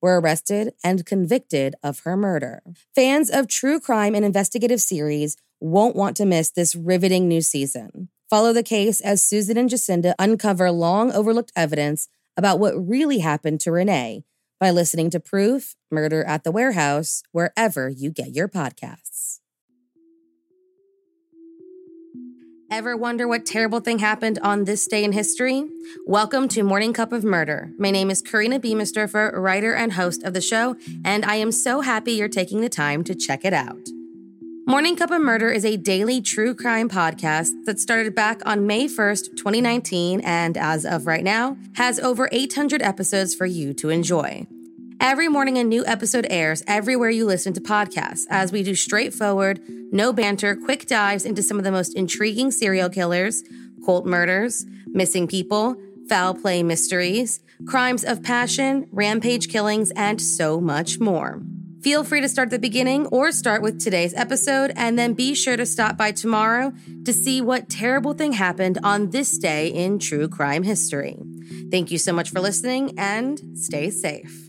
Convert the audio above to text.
were arrested and convicted of her murder. Fans of true crime and investigative series won't want to miss this riveting new season. Follow the case as Susan and Jacinda uncover long overlooked evidence about what really happened to Renee by listening to Proof Murder at the Warehouse wherever you get your podcasts. Ever wonder what terrible thing happened on this day in history? Welcome to Morning Cup of Murder. My name is Korina Biemesderfer, writer and host of the show, and I am so happy you're taking the time to check it out. Morning Cup of Murder is a daily true crime podcast that started back on May 1st, 2019, and as of right now, has over 800 episodes for you to enjoy. Every morning, a new episode airs everywhere you listen to podcasts, as we do straightforward, no banter, quick dives into some of the most intriguing serial killers, cult murders, missing people, foul play mysteries, crimes of passion, rampage killings, and so much more. Feel free to start the beginning or start with today's episode, and then be sure to stop by tomorrow to see what terrible thing happened on this day in true crime history. Thank you so much for listening and stay safe.